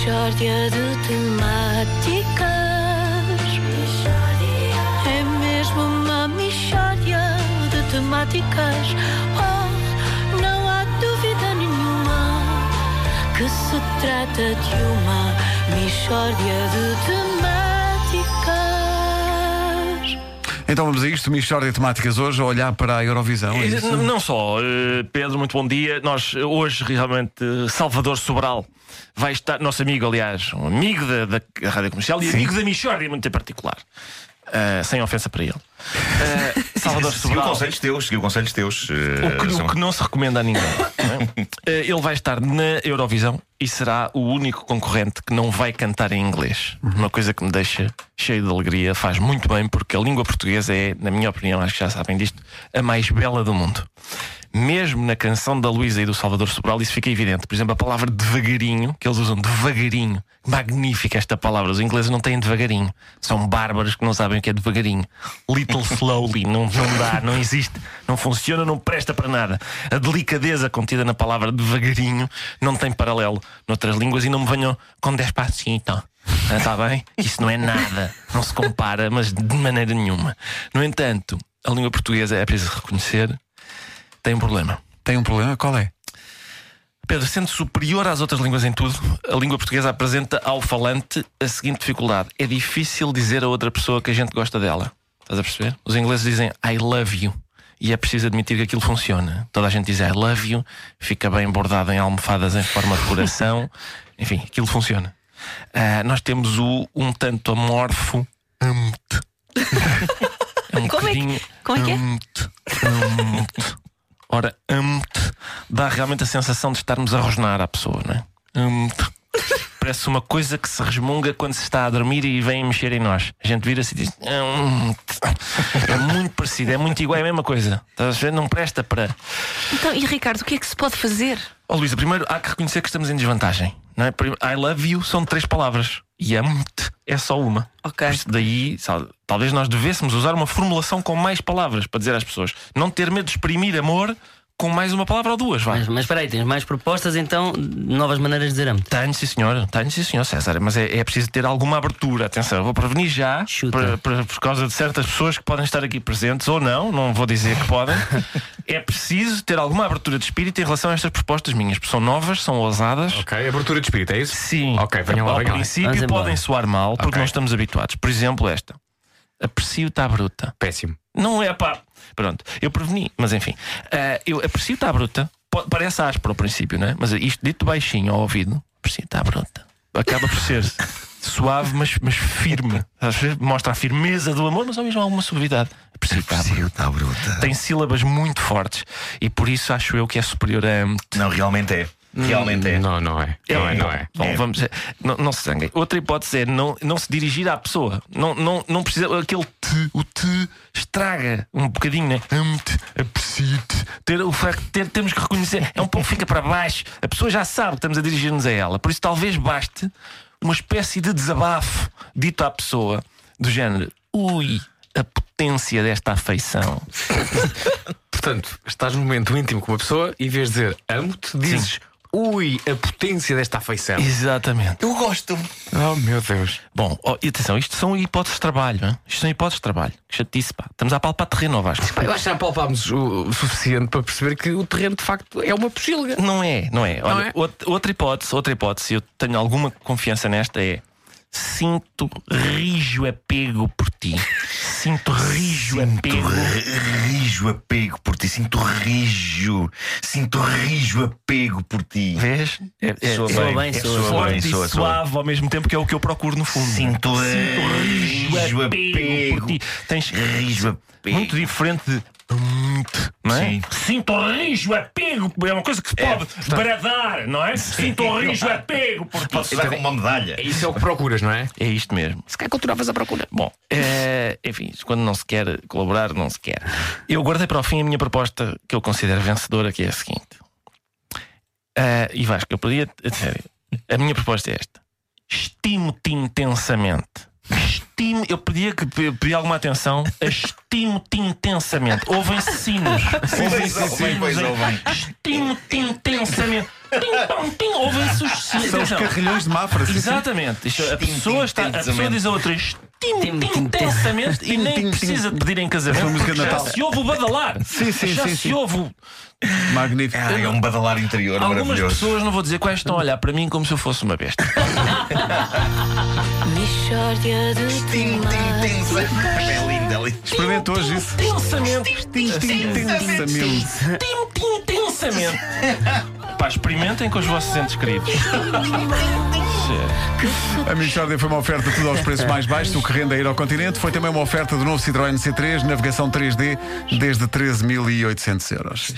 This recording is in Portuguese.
Mishória de temáticas. É mesmo uma mishória de temáticas. Oh, não há dúvida nenhuma que se trata de uma mishória de temáticas. Então vamos a isto, Michórdia de temáticas hoje, a olhar para a Eurovisão. é isso? Não não só, eh, Pedro, muito bom dia. Nós eh, hoje realmente eh, Salvador Sobral vai estar, nosso amigo, aliás, um amigo da, da Rádio Comercial e amigo da Michórdia, muito em particular. Eh, sem ofensa para ele. Eh, Salvador Seguiu Sobral. conselhos teus, seguiu conselhos teus. eh, O que, são- o que não se recomenda a ninguém. é? Eh, Ele vai estar na Eurovisão e será o único concorrente que não vai cantar em inglês. Uma coisa que me deixa cheio de alegria, faz muito bem, porque a língua portuguesa é, na minha opinião, acho que já sabem disto, a mais bela do mundo. Mesmo na canção da Luísa e do Salvador Sobral, isso fica evidente. Por exemplo, a palavra devagarinho, que eles usam devagarinho. Magnífica esta palavra. Os ingleses não têm devagarinho. São bárbaros que não sabem o que é devagarinho. Little slowly. Não, não dá, não existe. Não funciona, não presta para nada. A delicadeza contida na palavra devagarinho não tem paralelo noutras línguas e não me venham com despacito. Está bem? Isso não é nada. Não se compara, mas de maneira nenhuma. No entanto, a língua portuguesa é preciso reconhecer tem um problema. Tem um problema? Qual é? Pedro, sendo superior às outras línguas em tudo, a língua portuguesa apresenta ao falante a seguinte dificuldade: é difícil dizer a outra pessoa que a gente gosta dela. Estás a perceber? Os ingleses dizem I love you. E é preciso admitir que aquilo funciona. Toda a gente diz I love you, fica bem bordado em almofadas em forma de coração. Enfim, aquilo funciona. Ah, nós temos o um tanto amorfo. amo-te. É um Como é que- como é que é? amo-te, amo-te. Ora, amo-te dá realmente a sensação de estarmos a rosnar à pessoa, não é? Amo-te. Parece uma coisa que se resmunga quando se está a dormir e vem mexer em nós. A gente vira-se e diz: "Amo-te." É muito parecido, é muito igual, é a mesma coisa. Estás a ver? Não presta para. Então, e Ricardo, o que é que se pode fazer? Ó Luísa, primeiro há que reconhecer que estamos em desvantagem. Não é? I love you são três palavras e amo-te é só uma. Ok. Por isso daí, sabe, talvez nós devêssemos usar uma formulação com mais palavras para dizer às pessoas. Não ter medo de exprimir amor com mais uma palavra ou duas, vá. Mas, mas espera aí, tens mais propostas então, novas maneiras de dizer amo Tenho, sim senhor, tenho, sim senhor, César, mas é, é preciso ter alguma abertura. Atenção, eu vou prevenir já, por, por- por causa de certas pessoas que podem estar aqui presentes ou não, não vou dizer que podem. é preciso ter alguma abertura de espírito em relação a estas propostas minhas, porque são novas, são ousadas. Ok, abertura de espírito, é isso? Sim, Ok, venham lá, ao venham lá. princípio Vamos embora. podem soar mal porque Ok. não estamos habituados. Por exemplo, esta. Aprecio-te à bruta. Péssimo. Não é pá. Pronto, eu preveni, mas enfim. Ah, eu aprecio-te à bruta. Parece áspero ao princípio, não é? Mas isto dito baixinho ao ouvido, aprecio-te à bruta. Acaba por ser suave, mas, mas firme. Às vezes Mostra a firmeza do amor, mas ao mesmo alguma suavidade. Aprecio-te à bruta. Tá bruta. Tem sílabas muito fortes e por isso acho eu que é superior a. Não, realmente é. Realmente é. Não, não é. Não é, não é. Bom, É. vamos. Não, não se zanguem. Outra hipótese é não, não se dirigir à pessoa. Não, não, não precisa. Aquele te, o te estraga um bocadinho, né? Amo-te, aprecio-te. Ter, o facto de ter, temos que reconhecer. É um pouco fica para baixo. A pessoa já sabe que estamos a dirigir-nos a ela. Por isso, talvez baste uma espécie de desabafo dito à pessoa, do género: ui, a potência desta afeição. Portanto, estás num momento íntimo com uma pessoa e em vez de dizer amo-te, dizes ui, a potência desta afeição. Exatamente. Eu gosto. Oh meu Deus. Bom, oh, e atenção, isto são hipóteses de trabalho, hein? isto são hipóteses de trabalho. Que chatice, pá. Estamos a palpar terreno, ó Vasco. Pá, eu acho que já palpámos o, o suficiente para perceber que o terreno de facto é uma pocilga. Não é, não é. Olha, é? out- outra hipótese, outra hipótese, eu tenho alguma confiança nesta é sinto rijo apego por ti. Sinto rijo apego. Rijo apego por ti. Sinto rijo. Sinto rijo apego por ti. Vês? É, é, Soa soa bem, bem, é, soa bem, soa, suave ao mesmo tempo que é o que eu procuro no fundo. Sinto rijo rijo apego por ti. Tens Rijo apego. muito diferente de hum-te, não é? Sim. Sinto rijo apego, é uma coisa que se pode bradar, não é? Sinto rijo apego por ti. Pode-se dar com uma medalha. Isso é o que procuras, não é? É isto mesmo. Se calhar continuavas à procura. Bom, eh, enfim, quando não se quer colaborar, não se quer. Eu guardei para o fim a minha proposta que eu considero vencedora, que é a seguinte. Eh, e Vasco, eu podia. a sério, a minha proposta é esta: estimo-te intensamente. Estimo, eu pedia que pe- pedia alguma atenção. Estimo-te intensamente. Ouvem-se sinos. Ouvem-se sinos. Estimo-te intensamente. ouvem-se os São os carrilhões de sim. Exatamente. Isto, a, pessoa está, a pessoa diz a outra intensamente e nem precisa pedir em casamento. Já se ouve o badalar. Sim, sim, já sim, se sim. ouve o- Magnífico. Ah, é um badalar interior Algumas maravilhoso. pessoas, não vou dizer quais, estão a olhar para mim como se eu fosse uma besta. tim. É lindo, é lindo. Experimenta hoje isso. Tim, tim, intensamente. Pá, experimentem com os vossos entes queridos. A Michórdia foi uma oferta tudo aos preços mais baixos, o que rende a ir ao continente. Foi também uma oferta do novo Citroën C3, navegação 3D, desde 13.800 euros.